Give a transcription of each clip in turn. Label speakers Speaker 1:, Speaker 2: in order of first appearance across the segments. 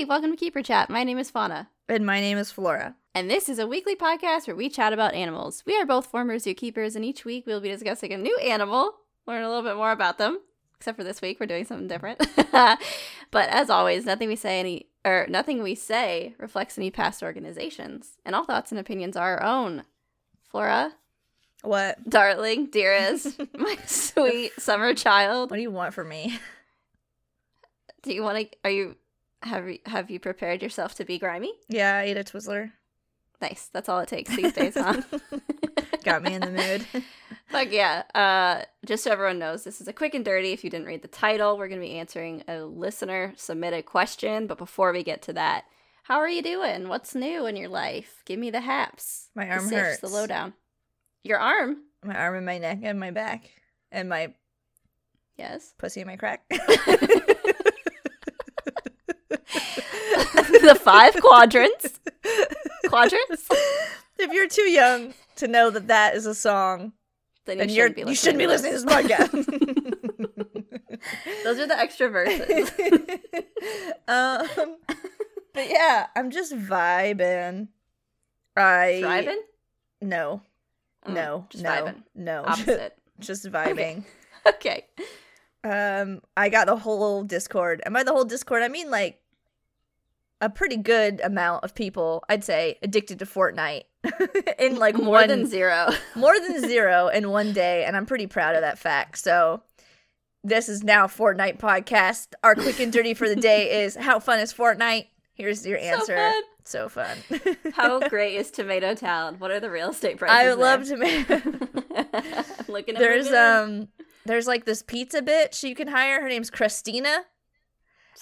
Speaker 1: Hey, welcome to Keeper Chat. My name is Fauna.
Speaker 2: And my name is Flora.
Speaker 1: And this is a weekly podcast where we chat about animals. We are both former zookeepers, and each week we'll be discussing a new animal, learn a little bit more about them. Except for this week, we're doing something different. but as always, nothing we say any or nothing we say reflects any past organizations, and all thoughts and opinions are our own. Flora,
Speaker 2: What?
Speaker 1: darling, dearest, my sweet summer child.
Speaker 2: What do you want from me?
Speaker 1: Do you want to? Are you have you, have you prepared yourself to be grimy?
Speaker 2: Yeah, I ate a Twizzler.
Speaker 1: Nice. That's all it takes these days, huh?
Speaker 2: Got me in the mood.
Speaker 1: Fuck yeah. Uh, just so everyone knows, this is a quick and dirty. If you didn't read the title, we're going to be answering a listener submitted question. But before we get to that, how are you doing? What's new in your life? Give me the haps.
Speaker 2: My
Speaker 1: the
Speaker 2: arm
Speaker 1: sifts,
Speaker 2: hurts.
Speaker 1: The lowdown. Your arm?
Speaker 2: My arm and my neck and my back. And my
Speaker 1: Yes.
Speaker 2: pussy and my crack.
Speaker 1: the five quadrants. Quadrants?
Speaker 2: if you're too young to know that that is a song,
Speaker 1: Then you shouldn't be
Speaker 2: you
Speaker 1: listening
Speaker 2: shouldn't be
Speaker 1: to
Speaker 2: listening to this podcast.
Speaker 1: Those are the extra verses.
Speaker 2: um, but yeah, I'm just vibing. I
Speaker 1: vibing?
Speaker 2: no,
Speaker 1: Mm,
Speaker 2: no,
Speaker 1: Just
Speaker 2: no,
Speaker 1: vibing.
Speaker 2: no,
Speaker 1: Opposite.
Speaker 2: just vibing.
Speaker 1: okay.
Speaker 2: Um, I got the whole Discord, and by the whole Discord, I mean like a pretty good amount of people. I'd say addicted to Fortnite in like
Speaker 1: More
Speaker 2: one,
Speaker 1: than zero.
Speaker 2: more than zero in one day, and I'm pretty proud of that fact. So. This is now Fortnite podcast. Our quick and dirty for the day is how fun is Fortnite? Here's your answer.
Speaker 1: So fun.
Speaker 2: So fun.
Speaker 1: How great is Tomato Town? What are the real estate prices?
Speaker 2: I
Speaker 1: there?
Speaker 2: love tomato.
Speaker 1: Looking at
Speaker 2: there's um there's like this pizza bitch you can hire. Her name's Christina.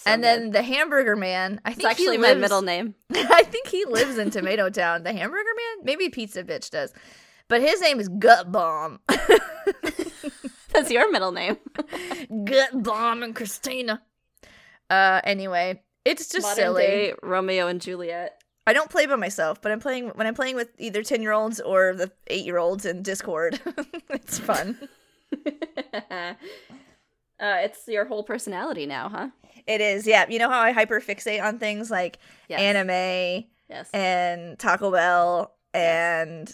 Speaker 1: So
Speaker 2: and
Speaker 1: good.
Speaker 2: then the hamburger man. I think it's
Speaker 1: actually
Speaker 2: he
Speaker 1: my
Speaker 2: lives,
Speaker 1: middle name.
Speaker 2: I think he lives in Tomato Town. The hamburger man, maybe Pizza Bitch does, but his name is Gut Bomb.
Speaker 1: That's your middle name.
Speaker 2: Gut Bomb and Christina. Uh, anyway, it's just
Speaker 1: Modern
Speaker 2: silly.
Speaker 1: day Romeo and Juliet.
Speaker 2: I don't play by myself, but I'm playing when I'm playing with either ten year olds or the eight year olds in Discord. it's fun.
Speaker 1: Uh, it's your whole personality now, huh?
Speaker 2: It is, yeah. You know how I hyper fixate on things like
Speaker 1: Yes.
Speaker 2: anime
Speaker 1: yes.
Speaker 2: and Taco Bell and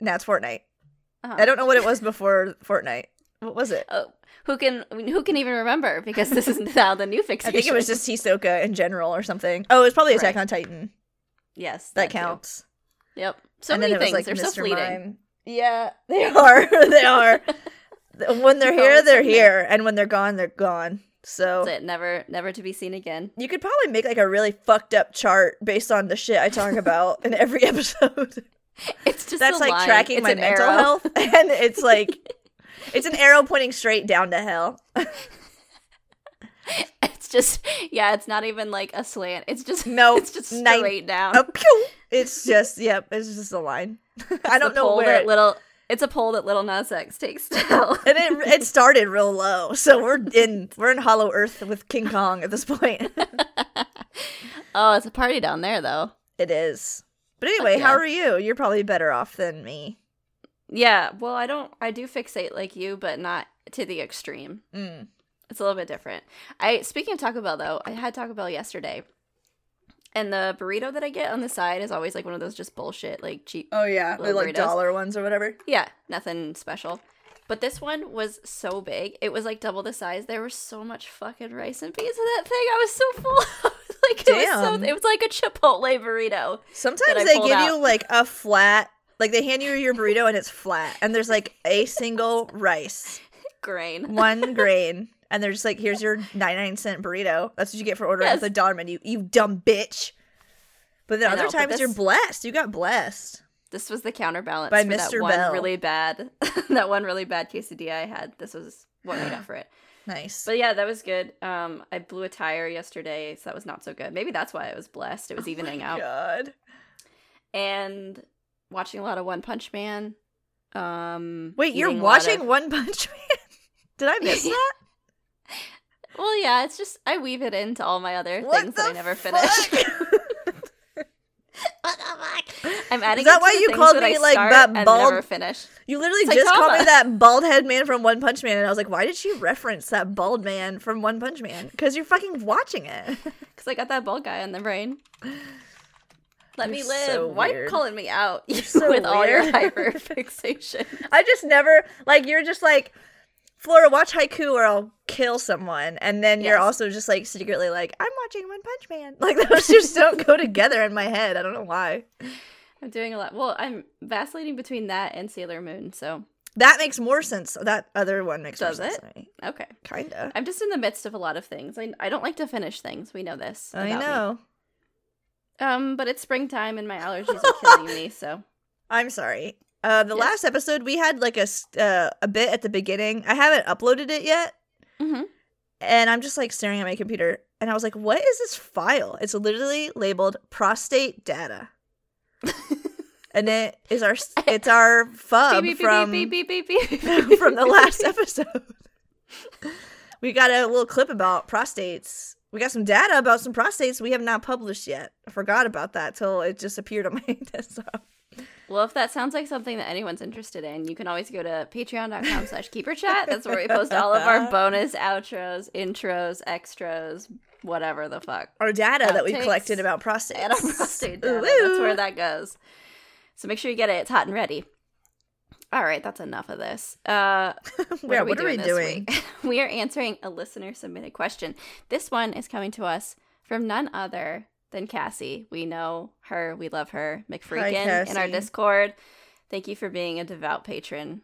Speaker 2: now it's Fortnite.
Speaker 1: Uh-huh.
Speaker 2: I don't know what it was before Fortnite. What was it?
Speaker 1: Oh, who can who can even remember? Because this is now the new
Speaker 2: fix.
Speaker 1: I
Speaker 2: think it was just Hisoka in general or something. Oh, it was probably Attack
Speaker 1: Right.
Speaker 2: on Titan.
Speaker 1: yes,
Speaker 2: That
Speaker 1: too.
Speaker 2: counts.
Speaker 1: Yep. So
Speaker 2: and
Speaker 1: many
Speaker 2: then it was
Speaker 1: things.
Speaker 2: like
Speaker 1: They're
Speaker 2: Mr.
Speaker 1: so fleeting.
Speaker 2: Mime. Yeah, they are. they are. When they're here, they're here, and when they're gone, they're gone. So
Speaker 1: That's it. Never, never to be seen again.
Speaker 2: you could probably make like a really fucked up chart based on the shit I talk about in every episode.
Speaker 1: It's just
Speaker 2: That's
Speaker 1: a
Speaker 2: like
Speaker 1: line.
Speaker 2: tracking
Speaker 1: It's
Speaker 2: my mental
Speaker 1: arrow.
Speaker 2: health, and it's like it's an arrow pointing straight down to hell.
Speaker 1: It's just yeah. It's not even like a slant. It's just
Speaker 2: No,
Speaker 1: It's just
Speaker 2: nine-
Speaker 1: straight down.
Speaker 2: Oh! It's just yep. It's just a line. I don't know where. It,
Speaker 1: little. It's a poll that Lil Nas X takes still,
Speaker 2: and it it started real low, so we're in we're in Hollow Earth with King Kong at this point.
Speaker 1: oh, it's a party down there though.
Speaker 2: it is. But anyway, how are you? You're probably better off than me.
Speaker 1: Yeah. Well, I don't. I do fixate like you, but not to the extreme.
Speaker 2: Mm.
Speaker 1: It's a little bit different. I speaking of Taco Bell though, I had Taco Bell yesterday. And the burrito that I get on the side is always like one of those just bullshit, like cheap.
Speaker 2: Oh yeah, the like
Speaker 1: burritos.
Speaker 2: dollar ones or whatever.
Speaker 1: Yeah, nothing special. But this one was so big. It was like double the size. There was so much fucking rice and beans in that thing. I was so full. Like, it was so. It was like a Chipotle burrito.
Speaker 2: Sometimes they give
Speaker 1: out.
Speaker 2: you like a flat, like they hand you your burrito and it's flat, and there's like a single rice,
Speaker 1: Grain.
Speaker 2: one grain, and they're just like, "Here's your 99 cent burrito. That's what you get for ordering
Speaker 1: Yes.
Speaker 2: at the dollar menu. You dumb bitch." But then
Speaker 1: I
Speaker 2: other
Speaker 1: know,
Speaker 2: times you're blessed. You got blessed.
Speaker 1: This was the counterbalance
Speaker 2: By
Speaker 1: that
Speaker 2: Mr.
Speaker 1: one
Speaker 2: Bell.
Speaker 1: really bad, that one really bad quesadilla I had. This was what made up for it.
Speaker 2: Nice.
Speaker 1: But yeah, that was good. Um, I blew a tire yesterday, so that was not so good. Maybe that's why I was blessed. It was evening out.
Speaker 2: God.
Speaker 1: And watching a lot of One Punch Man. Um,
Speaker 2: Wait, you're
Speaker 1: eating a lot
Speaker 2: watching
Speaker 1: of-
Speaker 2: One Punch Man? Did I miss that?
Speaker 1: Well, yeah, it's just I weave it into all my other
Speaker 2: What
Speaker 1: things that I never
Speaker 2: fuck?
Speaker 1: finish. what the fuck? I'm adding.
Speaker 2: Is that
Speaker 1: it to
Speaker 2: why you called me, like, that bald-
Speaker 1: Never finish.
Speaker 2: You literally
Speaker 1: It's
Speaker 2: just called me that bald head man from One Punch Man, and I was like, why did she reference that bald man from One Punch Man? Because you're fucking watching it.
Speaker 1: Because I got that bald guy on the brain. Let me
Speaker 2: You're
Speaker 1: live.
Speaker 2: so
Speaker 1: Why are you calling me out You're
Speaker 2: so
Speaker 1: with all your hyper fixation?
Speaker 2: I just never like you're just like Flora, watch Haikyuu or I'll kill someone, and then you're also just like secretly like I'm watching One Punch Man. Like those just don't go together in my head. I don't know why.
Speaker 1: I'm doing a lot. Well, I'm vacillating between that and Sailor Moon, so
Speaker 2: That makes more sense. That other one makes
Speaker 1: Does
Speaker 2: more
Speaker 1: it?
Speaker 2: sense to me.
Speaker 1: okay.
Speaker 2: Kinda.
Speaker 1: I'm just in the midst of a lot of things. I, I don't like to finish things. We know this.
Speaker 2: I
Speaker 1: about me.
Speaker 2: know.
Speaker 1: Um, but it's springtime and my allergies are killing me. So
Speaker 2: I'm sorry. Uh, the
Speaker 1: Yes.
Speaker 2: last episode we had like a uh, a bit at the beginning. I haven't uploaded it yet,
Speaker 1: Mhm.
Speaker 2: and I'm just like staring at my computer, and I was like, "What is this file?" It's literally labeled prostate data, and it is our it's our fub
Speaker 1: beep,
Speaker 2: from
Speaker 1: beep, beep,
Speaker 2: from the last episode. we got a little clip about prostates. We got some data about some prostates we have not published yet. I forgot about that till it just appeared on my desktop.
Speaker 1: Well, if that sounds like something that anyone's interested in, you can always go to patreon.com slash keeper chat. That's where we post all of our bonus outros, intros, extras, whatever the fuck.
Speaker 2: Our data that we
Speaker 1: Outtakes
Speaker 2: collected about prostates.
Speaker 1: And our prostate data.
Speaker 2: Ooh.
Speaker 1: That's where that goes. So make sure you get it. It's hot and ready. All right, that's enough of this. Uh, what
Speaker 2: Yeah,
Speaker 1: are we
Speaker 2: what are we
Speaker 1: doing
Speaker 2: doing?
Speaker 1: we are answering a listener submitted question. This one is coming to us from none other than Cassie. We know her. We love her. McFreakin in our Discord. Thank you for being a devout patron.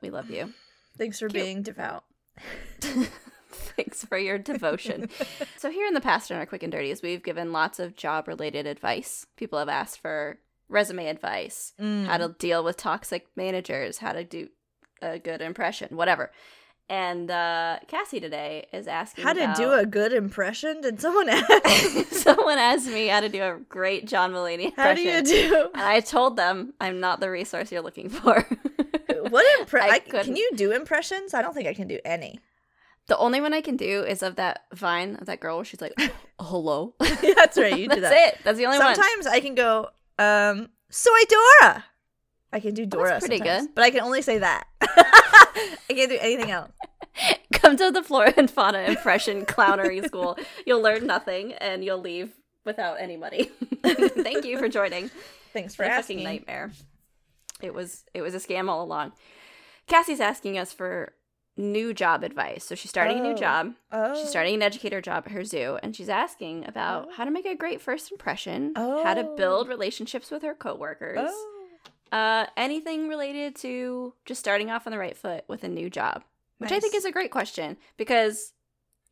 Speaker 1: We love you.
Speaker 2: Thanks for
Speaker 1: Cute.
Speaker 2: being devout.
Speaker 1: Thanks for your devotion. so, here in the past on our Quick and Dirties, we've given lots of job related advice. People have asked for resume advice,
Speaker 2: Mm.
Speaker 1: how to deal with toxic managers, how to do a good impression, whatever. And uh, Cassie today is asking
Speaker 2: How to
Speaker 1: about-
Speaker 2: do a good impression? Did someone ask?
Speaker 1: Someone asked me how to do a great John Mulaney impression.
Speaker 2: How do you do?
Speaker 1: And I told them I'm not the resource you're looking for.
Speaker 2: What impre-
Speaker 1: I
Speaker 2: I,
Speaker 1: couldn't.
Speaker 2: Can you do impressions? I don't think I can do any.
Speaker 1: the only one I can do is of that vine of that girl where she's like, "Hello."
Speaker 2: That's right. You do
Speaker 1: That's
Speaker 2: that.
Speaker 1: it. That's the only one.
Speaker 2: Sometimes I can go, um, soy Dora. I can do Dora.
Speaker 1: pretty
Speaker 2: sometimes,
Speaker 1: good.
Speaker 2: But I can only say that. I can't do anything else.
Speaker 1: Come to the Flora and Fauna impression clownery school. You'll learn nothing and you'll leave without any money. Thank you for joining.
Speaker 2: Thanks for asking.
Speaker 1: fucking nightmare. It was it was a scam all along. Cassie's asking us for new job advice. So she's starting a new
Speaker 2: Oh.
Speaker 1: job.
Speaker 2: Oh.
Speaker 1: She's starting an educator job at her zoo, and she's asking about
Speaker 2: Oh.
Speaker 1: how to make a great first impression, how to
Speaker 2: Oh.
Speaker 1: build relationships with her coworkers,
Speaker 2: Oh.
Speaker 1: Uh, anything related to just starting off on the right foot with a new job, which I think is a great question because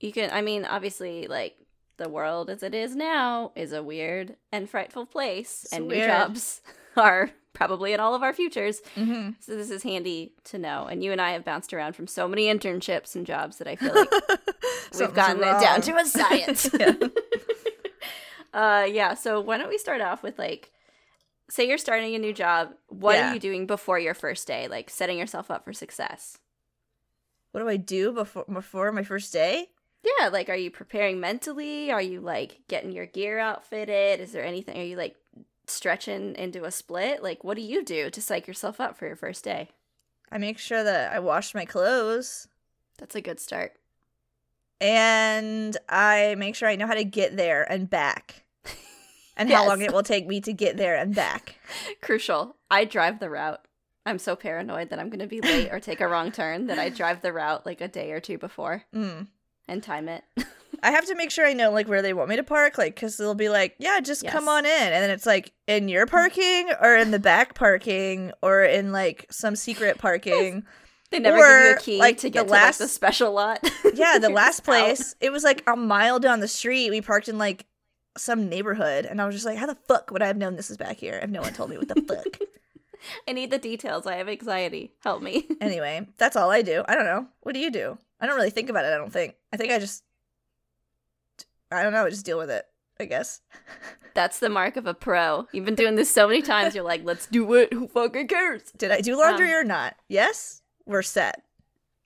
Speaker 1: you can. I mean, obviously, like the world as it is now is a weird and frightful place,
Speaker 2: It's
Speaker 1: and new jobs are probably in all of our futures.
Speaker 2: Mhm.
Speaker 1: So this is handy to know. And you and I have bounced around from so many internships and jobs that I feel like We've gotten it down to a science.
Speaker 2: Yeah.
Speaker 1: uh yeah, so why don't we start off with like say you're starting a new job, what
Speaker 2: Yeah.
Speaker 1: are you doing before your first day? Like setting yourself up for success.
Speaker 2: What do I do before before my first day?
Speaker 1: Yeah, like are you preparing mentally? Are you like getting your gear outfitted? Is there anything are you like stretching into a split? Like what do you do to psych yourself up for your first day?
Speaker 2: I make sure that I wash my clothes
Speaker 1: That's a good start.
Speaker 2: and I make sure I know how to get there and back. And how long it will take me to get there and back.
Speaker 1: Crucial. I drive the route. I'm so paranoid that I'm going to be late or take a wrong turn that I drive the route like a day or two before
Speaker 2: Mm.
Speaker 1: and time it.
Speaker 2: I have to make sure I know like where they want me to park, like because they'll be like, "Yeah, just come on in," and then it's like in your parking or in the back parking or in like some secret parking.
Speaker 1: They never give you a key
Speaker 2: like,
Speaker 1: to
Speaker 2: the
Speaker 1: get to
Speaker 2: last-
Speaker 1: like the special lot.
Speaker 2: Yeah, the last
Speaker 1: just out.
Speaker 2: place, it was like a mile down the street. We parked in like some neighborhood, and I was just like, "How the fuck would I have known this is back here if no one told me what the fuck?"
Speaker 1: I need the details. I have anxiety. Help me.
Speaker 2: Anyway, that's all I do. I don't know. What do you do? I don't really think about it. I don't think. I think I just, I don't know. I just deal with it. I guess.
Speaker 1: That's the mark of a pro. You've been doing this so many times. You're like, let's do it. Who fucking cares?
Speaker 2: Did I do laundry
Speaker 1: Um,
Speaker 2: or not? Yes, we're set.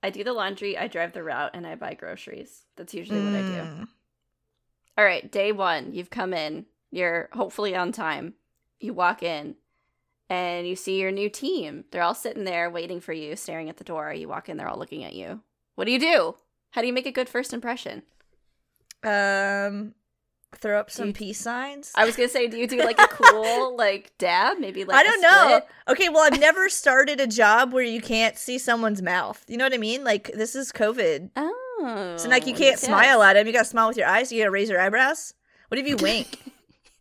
Speaker 1: I do the laundry, I drive the route, and I buy groceries. That's usually what I do. All right, day one, you've come in. You're hopefully on time. You walk in. and you see your new team. They're all sitting there waiting for you, staring at the door. You walk in, they're all looking at you. What do you do? How do you make a good first impression?
Speaker 2: Um, throw up some
Speaker 1: you-
Speaker 2: peace signs.
Speaker 1: I was gonna say, do you do like a cool like dab? Maybe like
Speaker 2: I don't know. Okay, well, I've never started a job where you can't see someone's mouth. You know what I mean? Like this is COVID,
Speaker 1: Oh, Oh,
Speaker 2: so like you can't
Speaker 1: yes.
Speaker 2: smile at him. You gotta smile with your eyes. You gotta raise your eyebrows. What if you wink?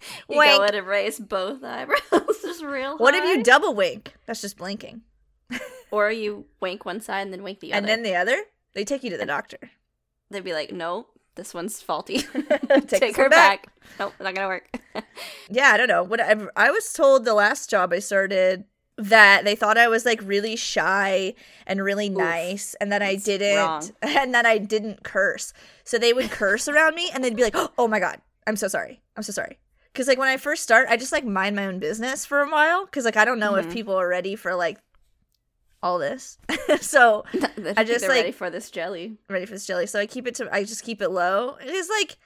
Speaker 1: You
Speaker 2: Wink.
Speaker 1: go in and raise both eyebrows, just real.
Speaker 2: what if you double wink? That's just blinking.
Speaker 1: or you wink one side and then wink the other?
Speaker 2: And then the other, they take you to the doctor.
Speaker 1: they'd be like, "No, this one's faulty.
Speaker 2: Take
Speaker 1: Take, her
Speaker 2: back."
Speaker 1: back. Nope, not gonna work."
Speaker 2: Yeah, I don't know. Whatever. I was told the last job I started that they thought I was like really shy and really nice and that I didn't
Speaker 1: wrong.
Speaker 2: and that I didn't curse. So they would curse around me and they'd be like, "Oh my god, I'm so sorry. I'm so sorry." Cuz like when I first start, I just like mind my own business for a while cuz like I don't know if
Speaker 1: Mhm.
Speaker 2: people are ready for like all this. so,
Speaker 1: I
Speaker 2: just, like-
Speaker 1: ready for this jelly.
Speaker 2: ready for this jelly. So I keep it to I just keep it low. It is like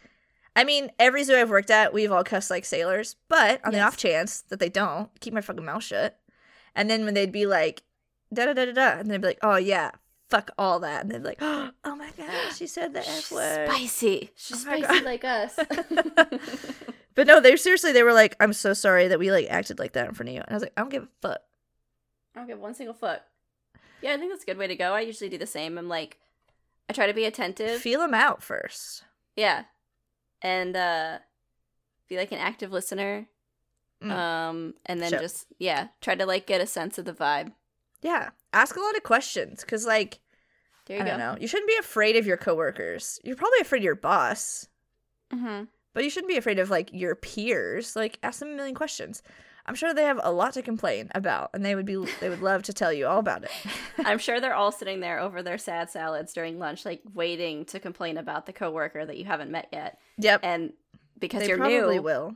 Speaker 2: I mean, every zoo I've worked at, we've all cussed like sailors, but on the off chance that they don't, keep my fucking mouth shut. And then when they'd be like da da da da da, and they'd be like, Oh yeah, fuck all that. And they'd be like, Oh my god, she said the F word.
Speaker 1: spicy. She's
Speaker 2: Oh
Speaker 1: spicy
Speaker 2: God.
Speaker 1: like us.
Speaker 2: But no, they seriously they were like, I'm so sorry that we like acted like that in front of you. And I was like, I don't give a fuck.
Speaker 1: I don't give one single fuck. Yeah, I think that's a good way to go. I usually do the same. I'm like, I try to be attentive.
Speaker 2: Feel them out first.
Speaker 1: yeah, and uh be like an active listener.
Speaker 2: Mm.
Speaker 1: Um, and then just yeah, try to like get a sense of the vibe.
Speaker 2: Yeah. Ask a lot of questions. Cause like
Speaker 1: There you
Speaker 2: I
Speaker 1: go.
Speaker 2: don't know. You shouldn't be afraid of your coworkers. You're probably afraid of your boss.
Speaker 1: Mm-hmm.
Speaker 2: But you shouldn't be afraid of like your peers. Like ask them a million questions. I'm sure they have a lot to complain about and they would be they would love to tell you all about it.
Speaker 1: I'm sure they're all sitting there over their sad salads during lunch, like waiting to complain about the coworker that you haven't met yet.
Speaker 2: Yep.
Speaker 1: And because
Speaker 2: they
Speaker 1: you're
Speaker 2: probably
Speaker 1: new,
Speaker 2: will.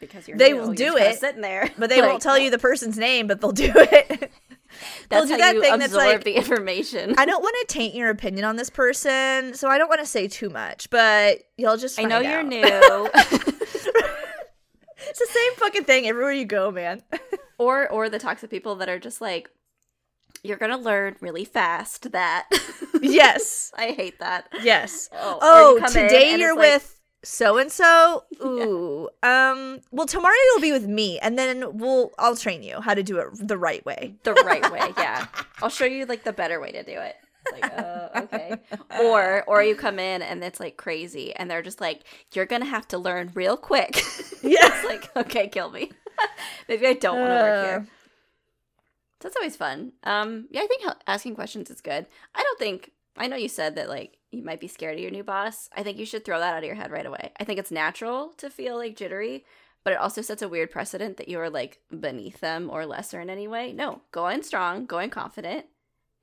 Speaker 1: Because you're
Speaker 2: They
Speaker 1: new,
Speaker 2: will
Speaker 1: you're
Speaker 2: do it,
Speaker 1: sitting there,
Speaker 2: But they
Speaker 1: like,
Speaker 2: won't tell you the person's name, but they'll do it. they'll
Speaker 1: That's
Speaker 2: do
Speaker 1: how
Speaker 2: that
Speaker 1: you
Speaker 2: thing that's like
Speaker 1: the information.
Speaker 2: I don't want to taint your opinion on this person, so I don't want to say too much, but you'll just
Speaker 1: I know you're new,
Speaker 2: It's the same fucking thing everywhere you go, man.
Speaker 1: or or the toxic people that are just like, you're gonna learn really fast that.
Speaker 2: yes.
Speaker 1: I hate that.
Speaker 2: Yes.
Speaker 1: Oh, you
Speaker 2: Oh,
Speaker 1: in
Speaker 2: today you're
Speaker 1: like-
Speaker 2: with so and so. Ooh. Um. Well, tomorrow you'll be with me, and then we'll I'll train you how to do it the right way.
Speaker 1: the right way. Yeah, I'll show you like the better way to do it. It's like, uh, okay. Or or you come in and it's like crazy, and they're just like, you're gonna have to learn real quick.
Speaker 2: Yeah.
Speaker 1: it's like, okay, kill me. Maybe I don't want to work
Speaker 2: Uh.
Speaker 1: here. That's always fun. Um, yeah, I think asking questions is good. I don't think I know you said that like you might be scared of your new boss. I think you should throw that out of your head right away. I think it's natural to feel like jittery, but it also sets a weird precedent that you are like beneath them or lesser in any way. No, go in strong, go in confident.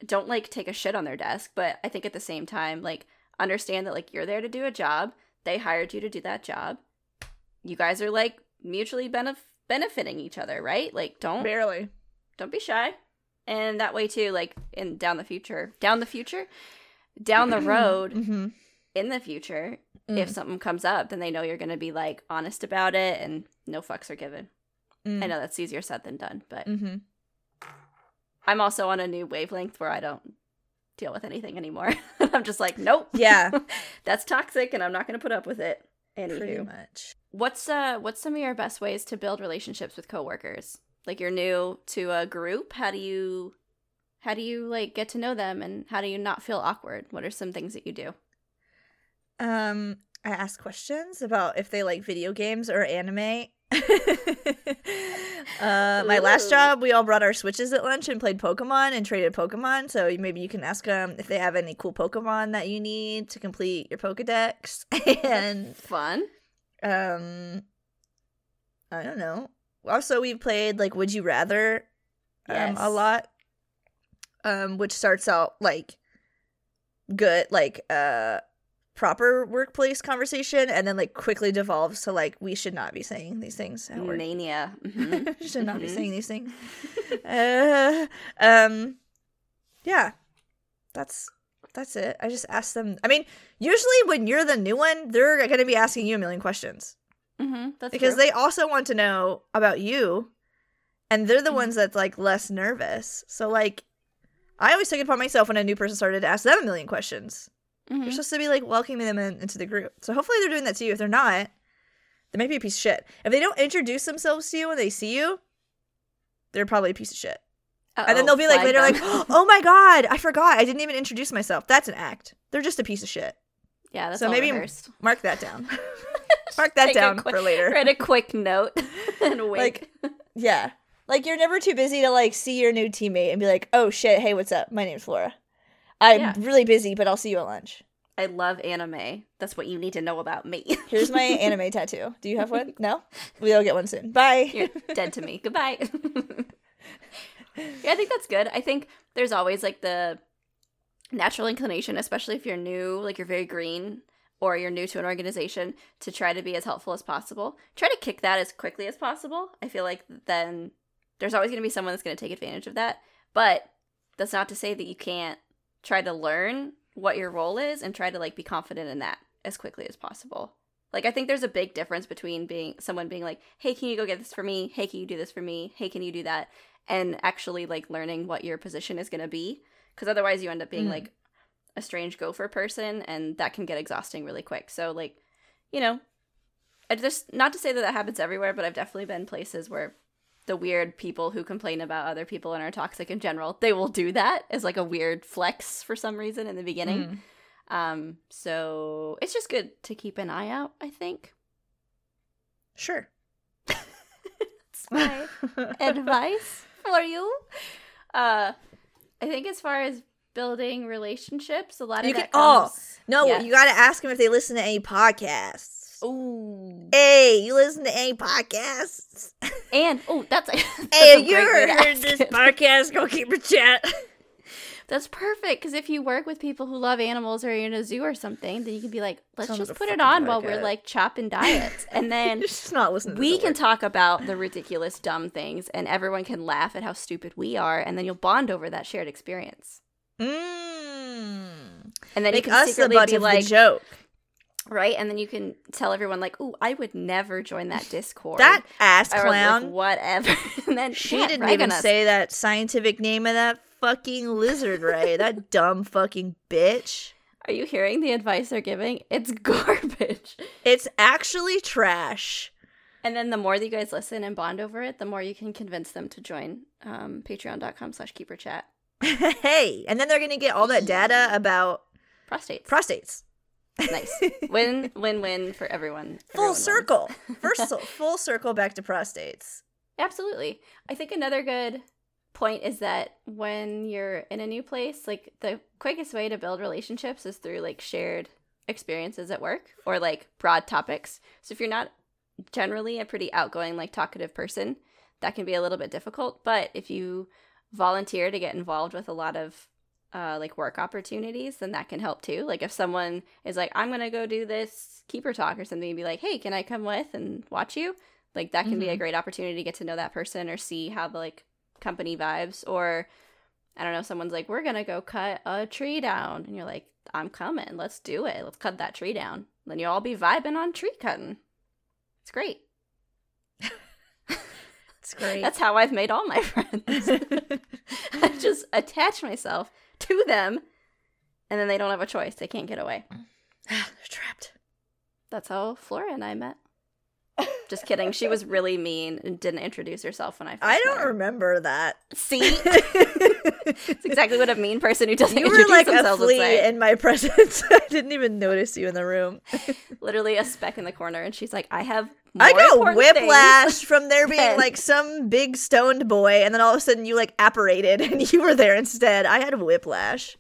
Speaker 1: Don't like take a shit on their desk, but I think at the same time, like understand that like you're there to do a job. They hired you to do that job. You guys are like mutually benef- benefiting each other, right? Like don't
Speaker 2: Barely.
Speaker 1: don't be shy and that way too like in down the future down the future down the road
Speaker 2: hmm
Speaker 1: in the future
Speaker 2: Mm.
Speaker 1: if something comes up then they know you're gonna be like honest about it and no fucks are given
Speaker 2: Mm.
Speaker 1: i know that's easier said than done but
Speaker 2: hmm
Speaker 1: i'm also on a new wavelength where i don't deal with anything anymore i'm just like nope
Speaker 2: Yeah.
Speaker 1: that's toxic and i'm not gonna put up with it
Speaker 2: Pretty
Speaker 1: Anywho.
Speaker 2: much.
Speaker 1: what's uh what's some of your best ways to build relationships with coworkers like you're new to a group how do you how do you like get to know them and how do you not feel awkward what are some things that you do
Speaker 2: Um, I ask questions about if they like video games or anime. uh, my last job, we all brought our switches at lunch and played Pokemon and traded Pokemon. So maybe you can ask them if they have any cool Pokemon that you need to complete your Pokedex. and
Speaker 1: fun
Speaker 2: um, I don't know. Also, we've played like Would You Rather um,
Speaker 1: Yes.
Speaker 2: a lot, um, which starts out like good, like uh, proper workplace conversation, and then like quickly devolves to like we should not be saying these things
Speaker 1: mania Mhm.
Speaker 2: should not be
Speaker 1: Mhm.
Speaker 2: saying these things. uh, um, yeah, that's that's it. I just ask them. I mean, usually when you're the new one, they're going to be asking you a million questions
Speaker 1: Mhm, that's
Speaker 2: because
Speaker 1: true.
Speaker 2: they also want to know about you and they're the
Speaker 1: Mhm.
Speaker 2: ones that's like less nervous. So like, I always took it upon myself when a new person started to ask them a million questions.
Speaker 1: Mhm.
Speaker 2: You're supposed to be like welcoming them in, into the group. So hopefully they're doing that to you. If they're not, they might be a piece of shit. If they don't introduce themselves to you when they see you, they're probably a piece of shit. and then they'll be like later,
Speaker 1: them.
Speaker 2: like, "Oh my god, I forgot. I didn't even introduce myself." That's an act. They're just a piece of shit.
Speaker 1: yeah, that's
Speaker 2: so maybe-. Mark that down. Mark that down
Speaker 1: quick-
Speaker 2: for later.
Speaker 1: Write a quick note and wait.
Speaker 2: Like, Yeah. Like you're never too busy to like see your new teammate and be like, "Oh shit, hey, what's up? My name's Flora. I'm
Speaker 1: Yeah.
Speaker 2: really busy, but I'll see you at lunch."
Speaker 1: I love anime. That's what you need to know about me.
Speaker 2: Here's my anime tattoo. Do you have one? No? We'll get one soon. Bye.
Speaker 1: You're dead to me. Goodbye. yeah, I think that's good. I think there's always like the natural inclination, especially if you're new, like you're very green or you're new to an organization, to try to be as helpful as possible. Try to kick that as quickly as possible. I feel like then there's always going to be someone that's going to take advantage of that. But that's not to say that you can't try to learn what your role is and try to like be confident in that as quickly as possible. Like I think there's a big difference between being someone being like, "Hey, can you go get this for me? Hey, can you do this for me? Hey, can you do that?" and actually like learning what your position is going to be because otherwise you end up being
Speaker 2: Mhm.
Speaker 1: like a strange gopher person and that can get exhausting really quick. So like, you know, I just not to say that that happens everywhere, but I've definitely been places where the weird people who complain about other people and are toxic in general, they will do that as like a weird flex for some reason in the beginning.
Speaker 2: Mm.
Speaker 1: Um, so it's just good to keep an eye out, I think.
Speaker 2: Sure.
Speaker 1: That's my advice for you. Uh, I think as far as building relationships, a lot of
Speaker 2: You
Speaker 1: that
Speaker 2: can- oh,
Speaker 1: comes.
Speaker 2: No,
Speaker 1: Yes.
Speaker 2: you got to ask them if they listen to any podcasts.
Speaker 1: Ooh.
Speaker 2: Hey, you listen to any podcasts?
Speaker 1: And oh, that's, that's
Speaker 2: hey, you ever heard this
Speaker 1: it.
Speaker 2: podcast? Go Keeper Chat.
Speaker 1: That's perfect because if you work with people who love animals or you're in a zoo or something, then you can be like, let's
Speaker 2: Sounds
Speaker 1: just put it on while we're like chopping diets, and then
Speaker 2: just not listening.
Speaker 1: We can
Speaker 2: at work.
Speaker 1: talk about the ridiculous, dumb things, and everyone can laugh at how stupid we are, and then you'll bond over that shared experience.
Speaker 2: Mm.
Speaker 1: And then
Speaker 2: Make
Speaker 1: you can
Speaker 2: us the
Speaker 1: secretly
Speaker 2: butt
Speaker 1: be
Speaker 2: of
Speaker 1: like,
Speaker 2: the joke.
Speaker 1: Right? And then you can tell everyone like, "Ooh, I would never join that Discord."
Speaker 2: That ass
Speaker 1: or, like,
Speaker 2: clown.
Speaker 1: whatever. and then
Speaker 2: she
Speaker 1: yeah,
Speaker 2: didn't even
Speaker 1: us.
Speaker 2: say that scientific name of that fucking lizard right. that dumb fucking bitch.
Speaker 1: Are you hearing the advice they're giving? It's garbage.
Speaker 2: It's actually trash.
Speaker 1: And then the more that you guys listen and bond over it, the more you can convince them to join um, patreon.com slash keeper chat.
Speaker 2: hey, and then they're gonna get all that data about
Speaker 1: Prostates.
Speaker 2: prostates.
Speaker 1: Nice. Win, win, win for everyone.
Speaker 2: Full
Speaker 1: Everyone
Speaker 2: circle. First, full circle back to prostates.
Speaker 1: Absolutely. I think another good point is that when you're in a new place, like the quickest way to build relationships is through like shared experiences at work or like broad topics. So if you're not generally a pretty outgoing, like talkative person, that can be a little bit difficult. But if you volunteer to get involved with a lot of uh, like work opportunities, then that can help too. Like if someone is like, I'm gonna go do this keeper talk or something, and be like, Hey, can I come with and watch you? Like that can be a
Speaker 2: Mhm.
Speaker 1: great opportunity to get to know that person or see how the like company vibes. Or I don't know, someone's like, We're gonna go cut a tree down, and you're like, I'm coming. Let's do it. Let's cut that tree down. Then you'll all be vibing on tree cutting. It's great.
Speaker 2: It's great.
Speaker 1: That's how I've made all my friends. I just attach myself to them, and then they don't have a choice. They can't get away.
Speaker 2: They're trapped.
Speaker 1: That's how Flora and I met. Just kidding. She was really mean and didn't introduce herself when I first
Speaker 2: I don't remember that.
Speaker 1: See? It's exactly what a mean person who doesn't
Speaker 2: you were
Speaker 1: introduce
Speaker 2: like
Speaker 1: themselves would
Speaker 2: flea
Speaker 1: say.
Speaker 2: in my presence. I didn't even notice you in the room.
Speaker 1: Literally a speck in the corner, and she's like, I have
Speaker 2: I got whiplash from there being
Speaker 1: than-
Speaker 2: like some big stoned boy, and then all of a sudden you like apparated and you were there instead. I had whiplash.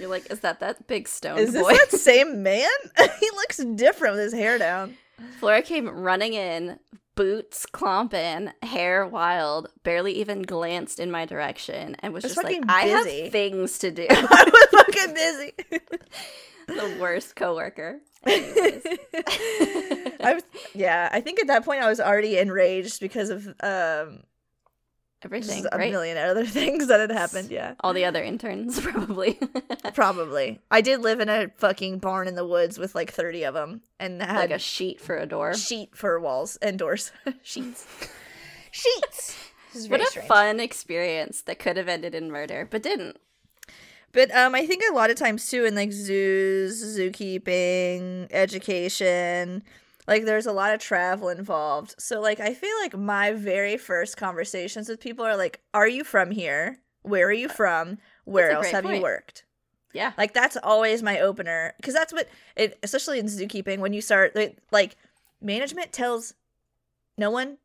Speaker 1: You're like, is that that big stone
Speaker 2: Is this
Speaker 1: boy?
Speaker 2: that same man? he looks different with his hair down.
Speaker 1: Flora came running in, boots clomping, hair wild, barely even glanced in my direction, and was
Speaker 2: was
Speaker 1: just like,
Speaker 2: fucking
Speaker 1: I have things to do.
Speaker 2: I was fucking busy.
Speaker 1: The worst coworker.
Speaker 2: I was, yeah, I think at that point I was already enraged because of um
Speaker 1: Everything,
Speaker 2: a
Speaker 1: right?
Speaker 2: million other things that had happened. Yeah,
Speaker 1: All the other interns, probably.
Speaker 2: probably. I did live in a fucking barn in the woods with like thirty of them, and had
Speaker 1: like a sheet for a door.
Speaker 2: sheet for walls and doors.
Speaker 1: Sheets.
Speaker 2: Sheets.
Speaker 1: What a
Speaker 2: strange.
Speaker 1: fun experience that could have ended in murder, but didn't.
Speaker 2: But um, I think a lot of times too in like zoos, zookeeping, education, like there's a lot of travel involved. So like I feel like my very first conversations with people are like, "Are you from here? Where are you from? Where else have you worked?"
Speaker 1: Yeah.
Speaker 2: Like that's always my opener because that's what it, especially in zookeeping when you start like, like management tells no one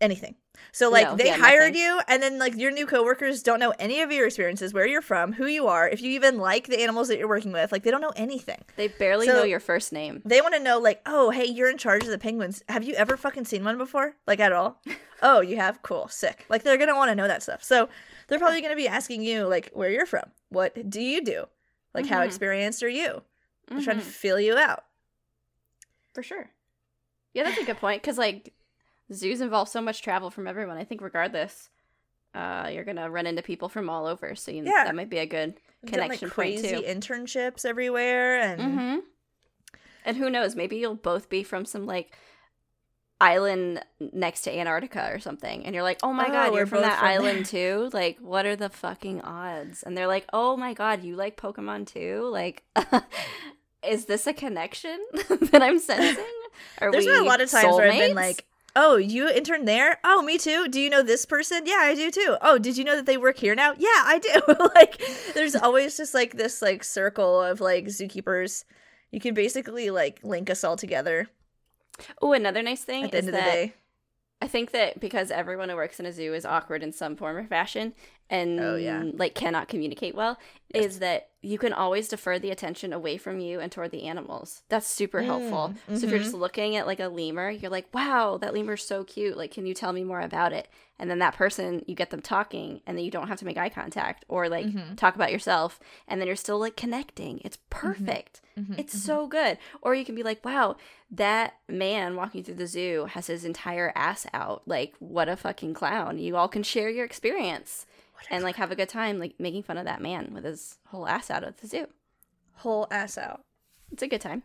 Speaker 2: anything. So like
Speaker 1: No,
Speaker 2: they hired
Speaker 1: nothing.
Speaker 2: you and then like your new coworkers don't know any of your experiences, where you're from, who you are, if you even like the animals that you're working with. Like they don't know anything.
Speaker 1: They barely
Speaker 2: So-
Speaker 1: know your first name.
Speaker 2: They want to know like, "Oh, hey, you're in charge of the penguins. Have you ever fucking seen one before? Like at all?" "Oh, you have? Cool. Sick." Like they're going to want to know that stuff. So they're probably going to be asking you like where you're from. What do you do? Like how
Speaker 1: Mhm.
Speaker 2: experienced are you? They're trying to
Speaker 1: Mhm,
Speaker 2: feel you out.
Speaker 1: For sure. Yeah, that's a good point because like zoos involve so much travel from everyone. I think regardless, uh, you're gonna run into people from all over. So you,
Speaker 2: Yeah.
Speaker 1: that might be a good
Speaker 2: We've done,
Speaker 1: connection
Speaker 2: like
Speaker 1: point
Speaker 2: crazy
Speaker 1: too.
Speaker 2: internships everywhere and
Speaker 1: Mm-hmm. And who knows? Maybe you'll both be from some like island next to Antarctica or something, and you're like, "Oh my
Speaker 2: Oh,
Speaker 1: god, you're from that
Speaker 2: from
Speaker 1: island too!" Like, what are the fucking odds? And they're like, "Oh my god, you like Pokemon too?" Like, is this a connection that I'm sensing? Are
Speaker 2: There's been a lot of times where I've been like, "Oh, you intern there? Oh, me too. Do you know this person? Yeah, I do too. Oh, did you know that they work here now? Yeah, I do." like, there's always just like this like circle of like zookeepers. You can basically like link us all together
Speaker 1: "Oh, another nice thing
Speaker 2: at the
Speaker 1: is
Speaker 2: end of the day.
Speaker 1: I think that because everyone who works in a zoo is awkward in some form or fashion and
Speaker 2: Oh, yeah.
Speaker 1: like cannot communicate well, is that you can always defer the attention away from you and toward the animals. That's super helpful.
Speaker 2: Mm,
Speaker 1: So if you're just looking at like a lemur, you're like, "Wow, that lemur's so cute. Like, can you tell me more about it?" And then that person, you get them talking, and then you don't have to make eye contact or like
Speaker 2: Mhm.
Speaker 1: talk about yourself, and then you're still like connecting. It's perfect.
Speaker 2: Mhm,
Speaker 1: It's
Speaker 2: mhm.
Speaker 1: so good. Or you can be like, wow, that man walking through the zoo has his entire ass out. Like, what a fucking clown. You all can share your experience and like have a good time, like making fun of that man with his whole ass out at the zoo.
Speaker 2: whole ass out.
Speaker 1: It's a good time.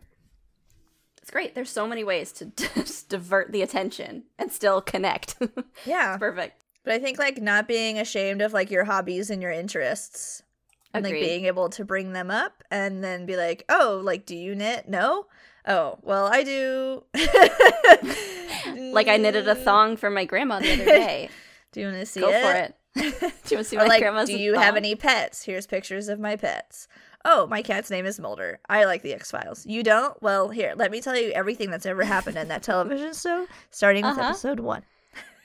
Speaker 1: It's great. There's so many ways to just divert the attention and still connect.
Speaker 2: Yeah,
Speaker 1: Perfect.
Speaker 2: but I think like not being ashamed of like your hobbies and your interests. And like being able to bring them up and then be like, oh, like, do you knit? No? Oh, well, I do.
Speaker 1: Like I knitted a thong for my grandma the other day.
Speaker 2: Do you want to see
Speaker 1: Go
Speaker 2: it?
Speaker 1: for it. Do you want to see
Speaker 2: or
Speaker 1: my
Speaker 2: like,
Speaker 1: grandma's
Speaker 2: do you have any pets? Here's pictures of my pets. Oh, my cat's name is Mulder. I like the X Files. You don't? Well, here, let me tell you everything that's ever happened in that television show, starting with
Speaker 1: Uh-huh.
Speaker 2: episode one.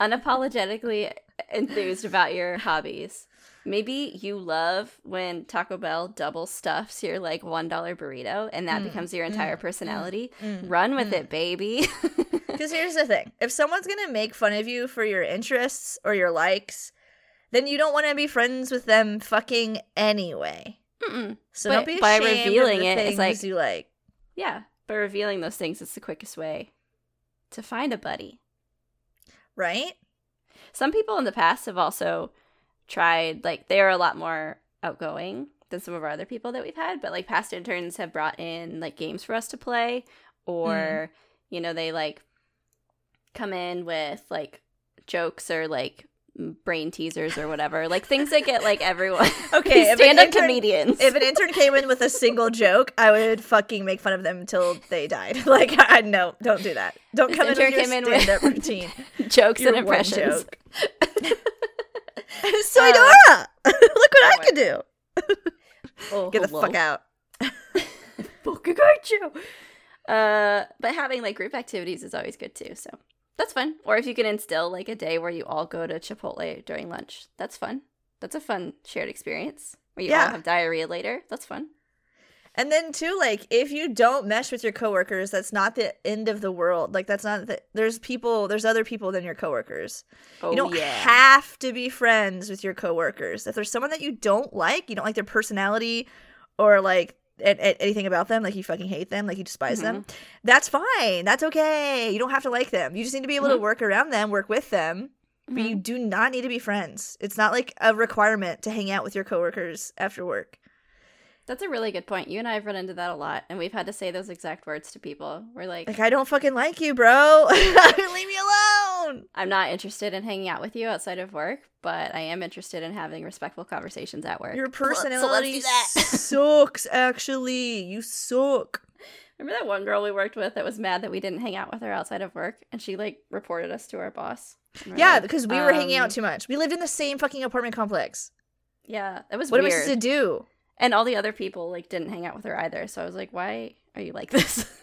Speaker 1: unapologetically enthused about your hobbies. Maybe you love when Taco Bell double stuffs your like one dollar burrito, and that
Speaker 2: Mm,
Speaker 1: becomes your entire
Speaker 2: mm,
Speaker 1: personality.
Speaker 2: mm,
Speaker 1: Run with
Speaker 2: mm.
Speaker 1: it, baby.
Speaker 2: Because here's the thing if someone's going to make fun of you for your interests or your likes, then you don't want to be friends with them fucking anyway.
Speaker 1: Mm-mm.
Speaker 2: So
Speaker 1: But
Speaker 2: don't be
Speaker 1: by revealing it, it's like-
Speaker 2: you like.
Speaker 1: Yeah, by revealing those things, it's the quickest way to find a buddy.
Speaker 2: Right?
Speaker 1: Some people in the past have also tried, like, they are a lot more outgoing than some of our other people that we've had, but like past interns have brought in like games for us to play, or, mm-hmm. you know, they like come in with like jokes or like brain teasers or whatever, like things that get like everyone.
Speaker 2: Okay,
Speaker 1: stand up
Speaker 2: intern-
Speaker 1: comedians.
Speaker 2: If an intern came in with a single joke, I would fucking make fun of them until they died. Like, I no, don't do that. Don't
Speaker 1: This
Speaker 2: come in with
Speaker 1: came in with-
Speaker 2: routine.
Speaker 1: jokes
Speaker 2: Your
Speaker 1: and impressions.
Speaker 2: joke. Soy Dora! Look what I
Speaker 1: my-
Speaker 2: can do.
Speaker 1: Oh,
Speaker 2: Get the fuck out.
Speaker 1: fucking got you. Uh, but having like group activities is always good too. So that's fun. Or if you can instill like a day where you all go to Chipotle during lunch, that's fun. That's a fun shared experience. Where you all have diarrhea later. That's fun.
Speaker 2: And then too, like if you don't mesh with your coworkers, that's not the end of the world. Like that's not the, there's people, there's other people than your coworkers.
Speaker 1: Oh
Speaker 2: you don't
Speaker 1: yeah.
Speaker 2: have to be friends with your coworkers. If there's someone that you don't like, you don't like their personality or like a- a- anything about them, like you fucking hate them, like you despise them, that's fine. That's okay. You don't have to like them. You just need to be able to
Speaker 1: Mhm.
Speaker 2: work around them, work with them. But you
Speaker 1: Mhm.
Speaker 2: do not need to be friends. It's not like a requirement to hang out with your coworkers after work.
Speaker 1: That's a really good point. You and I have run into that a lot, and we've had to say those exact words to people. We're like,
Speaker 2: Like I don't fucking like you, bro. Leave me alone.
Speaker 1: I'm not interested in hanging out with you outside of work, but I am interested in having respectful conversations at work.
Speaker 2: Your
Speaker 1: So let's- so
Speaker 2: personality sucks. Actually, you suck.
Speaker 1: Remember that one girl we worked with that was mad that we didn't hang out with her outside of work, and she like reported us to our boss.
Speaker 2: Yeah,
Speaker 1: like,
Speaker 2: because we were hanging out
Speaker 1: um,
Speaker 2: too much. We lived in the same fucking apartment complex.
Speaker 1: Yeah, it was
Speaker 2: What
Speaker 1: weird.
Speaker 2: am I supposed to do?
Speaker 1: And all the other people like didn't hang out with her either. So I was like, why are you like this?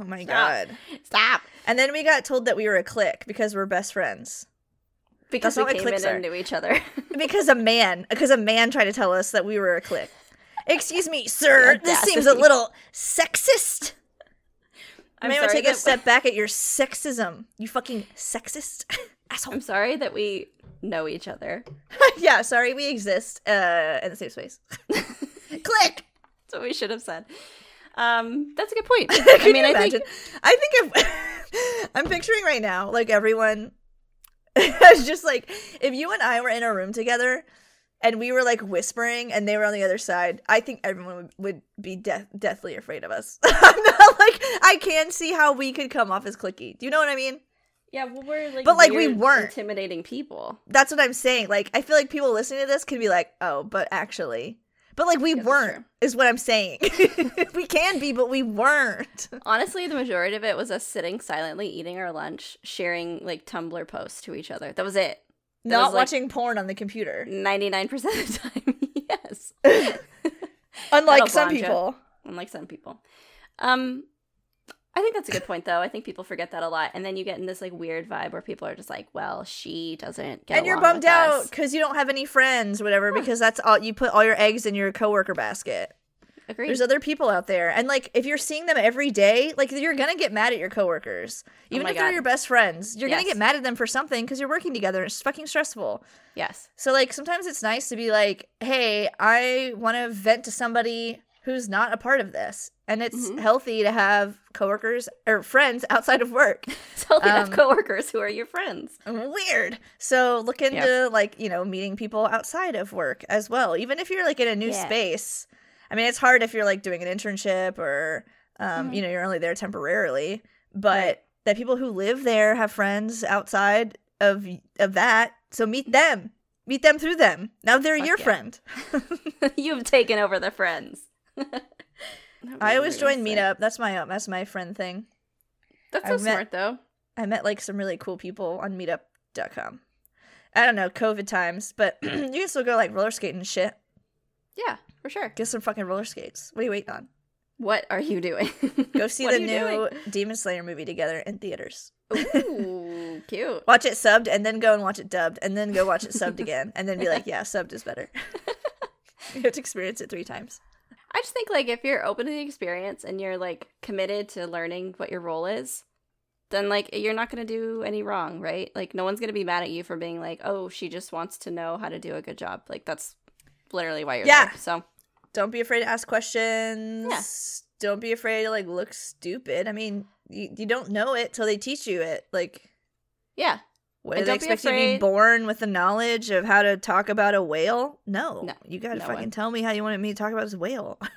Speaker 2: Oh my
Speaker 1: Stop.
Speaker 2: god.
Speaker 1: Stop.
Speaker 2: And then we got told that we were a clique because we're best friends.
Speaker 1: Because
Speaker 2: not
Speaker 1: we came in
Speaker 2: are.
Speaker 1: and knew each other.
Speaker 2: Because a man, because a man tried to tell us that we were a clique. Excuse me, sir. This seems a little sexist. I
Speaker 1: I'm
Speaker 2: may want to take a step back at your sexism. You fucking sexist asshole.
Speaker 1: I'm sorry that we know each other.
Speaker 2: yeah, sorry, we exist uh, in the same space. Click.
Speaker 1: That's what we should have said. Um, that's a good point. I mean, I think
Speaker 2: I think if I'm picturing right now, like everyone, it's just like if you and I were in a room together and we were like whispering and they were on the other side, I think everyone would, would be death, deathly afraid of us. I'm not like I can see how we could come off as clicky. Do you know what I mean?
Speaker 1: Yeah, well, we're like,
Speaker 2: But, like, we weren't.
Speaker 1: intimidating people.
Speaker 2: That's what I'm saying. Like I feel like people listening to this could be like, "Oh, but actually." But like we
Speaker 1: Yeah,
Speaker 2: weren't is what I'm saying. we can be, but we weren't.
Speaker 1: Honestly, the majority of it was us sitting silently eating our lunch, sharing like Tumblr posts to each other. That was it. That
Speaker 2: Not
Speaker 1: was, like-
Speaker 2: watching porn on the computer.
Speaker 1: Ninety nine percent of the time, yes.
Speaker 2: Unlike some people.
Speaker 1: Unlike some people. Um, I think that's a good point, though. I think people forget that a lot, and then you get in this like weird vibe where people are just like, "Well, she doesn't get."
Speaker 2: and you're bummed out because you don't have any friends, whatever. Because that's all you put all your eggs in your coworker basket.
Speaker 1: Agreed.
Speaker 2: There's other people out there, and like if you're seeing them every day, like you're gonna get mad at your coworkers, oh even
Speaker 1: Oh
Speaker 2: if they're your best friends. You're gonna get mad at them for something because you're working together. It's fucking stressful.
Speaker 1: yes.
Speaker 2: So like sometimes it's nice to be like, hey, I want to vent to somebody who's not a part of this, and it's
Speaker 1: Mhm.
Speaker 2: healthy to have coworkers or friends outside of work.
Speaker 1: It's healthy to have
Speaker 2: Um,
Speaker 1: coworkers who are your friends.
Speaker 2: weird. So look into like, you know, meeting people outside of work as well. Even if you're like in a new
Speaker 1: Yeah.
Speaker 2: space. I mean, it's hard if you're like doing an internship or um,
Speaker 1: Mhm.
Speaker 2: you know, you're only there temporarily, but
Speaker 1: Right.
Speaker 2: that people who live there have friends outside of of that. So meet them. Meet them through them. Now they're
Speaker 1: Fuck
Speaker 2: your
Speaker 1: yeah.
Speaker 2: friend.
Speaker 1: You've taken over the friends.
Speaker 2: I always join meetup. That's my um, that's my friend thing.
Speaker 1: That's so
Speaker 2: met-
Speaker 1: smart, though.
Speaker 2: I met like some really cool people on meetup.com. I don't know, COVID times, but you can still go like roller skating and shit.
Speaker 1: Yeah, for sure.
Speaker 2: Get some fucking roller skates. What are you waiting on?
Speaker 1: What are you doing?
Speaker 2: Go see
Speaker 1: What
Speaker 2: the
Speaker 1: are you
Speaker 2: new Demon Slayer movie together in theaters.
Speaker 1: Ooh, cute.
Speaker 2: Watch it subbed and then go and watch it dubbed and then go watch it subbed again and then be like, yeah, subbed is better. you have to experience it three times.
Speaker 1: I just think like if you're open to the experience and you're like committed to learning what your role is, then like you're not gonna do any wrong, right? Like no one's gonna be mad at you for being like, oh, she just wants to know how to do a good job. Like that's literally why you're
Speaker 2: Yeah.
Speaker 1: there. So
Speaker 2: Don't be afraid to ask questions. Yeah. Don't be afraid to like look stupid. I mean, you, you don't know it till they teach you it. Like,
Speaker 1: yeah,
Speaker 2: what do they expect you to be born with the knowledge of how to talk about a whale? No.
Speaker 1: No,
Speaker 2: You gotta
Speaker 1: no
Speaker 2: fucking
Speaker 1: one.
Speaker 2: tell me how you wanted me to talk about this whale.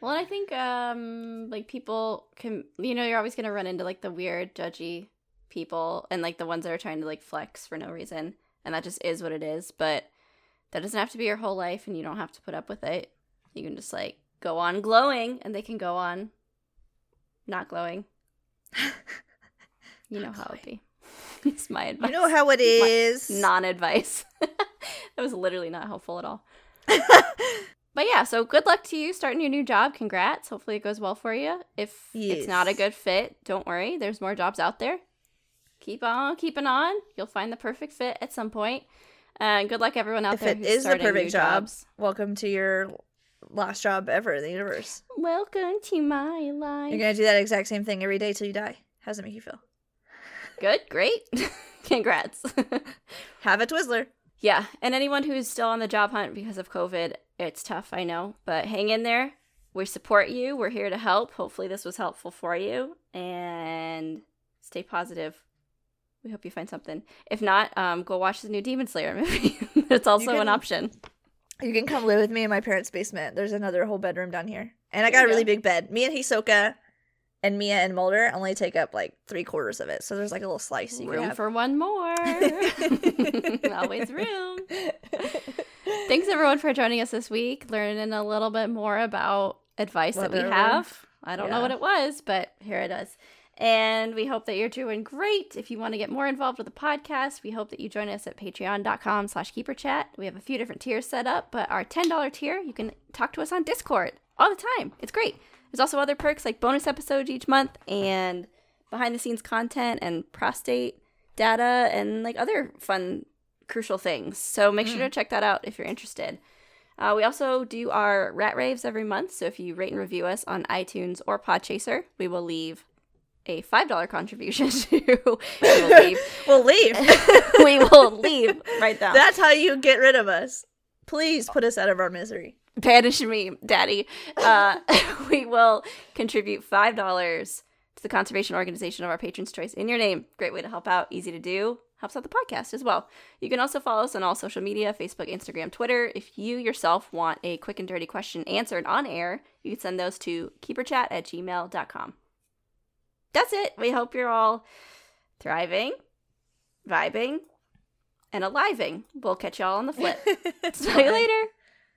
Speaker 1: Well, and I think um like people can you know you're always gonna run into like the weird judgy people and like the ones that are trying to like flex for no reason and that just is what it is. But that doesn't have to be your whole life and you don't have to put up with it. You can just like go on glowing and they can go on not glowing. You know how it be. it's my advice.
Speaker 2: you know how it is.
Speaker 1: non advice. that was literally not helpful at all. But yeah, so good luck to you starting your new job. Congrats. Hopefully it goes well for you. If it's not a good fit, don't worry. There's more jobs out there. Keep on keeping on. You'll find the perfect fit at some point. And good luck everyone out
Speaker 2: if
Speaker 1: there
Speaker 2: it
Speaker 1: who's
Speaker 2: is the perfect job,
Speaker 1: jobs.
Speaker 2: welcome to your last job ever in the universe.
Speaker 1: Welcome to my life.
Speaker 2: You're gonna do that exact same thing every day till you die. How does it make you feel?
Speaker 1: Good, great. Congrats.
Speaker 2: Have a Twizzler.
Speaker 1: Yeah, and anyone who's still on the job hunt because of COVID, it's tough, I know, but hang in there. We support you. We're here to help. Hopefully, this was helpful for you, and stay positive. We hope you find something. If not, um, go watch the new Demon Slayer movie. it's also
Speaker 2: can-
Speaker 1: an option.
Speaker 2: You can come live with me in my parents' basement. There's another whole bedroom down here. And I got a really big bed. Me and Hisoka and Mia and Mulder only take up like three quarters of it. So there's like a little slice you
Speaker 1: room for one more. Always room. Thanks everyone for joining us this week, learning a little bit more about advice that we have. I don't know what it was, but here it is. And we hope that you're doing great. If you want to get more involved with the podcast, we hope that you join us at patreon.com slash keeperchat. We have a few different tiers set up, but our $10 tier, you can talk to us on Discord all the time. It's great. There's also other perks like bonus episodes each month and behind the scenes content and prostate data and like other fun crucial things. So make sure to check that out if you're interested. Uh, we also do our rat raves every month. So if you rate and review us on iTunes or Podchaser, we will leave a five dollar contribution to. we will leave.
Speaker 2: We'll leave.
Speaker 1: we will leave right now.
Speaker 2: That's how you get rid of us. Please put us out of our misery.
Speaker 1: Banish me, Daddy. Uh, we will contribute five dollars to the conservation organization of our patron's choice in your name. Great way to help out. Easy to do. Helps out the podcast as well. You can also follow us on all social media Facebook, Instagram, Twitter. If you yourself want a quick and dirty question answered on air, you can send those to keeperchat at gmail.com. That's it. We hope you're all thriving, vibing, and aliving. We'll catch y'all on the flip. See you later.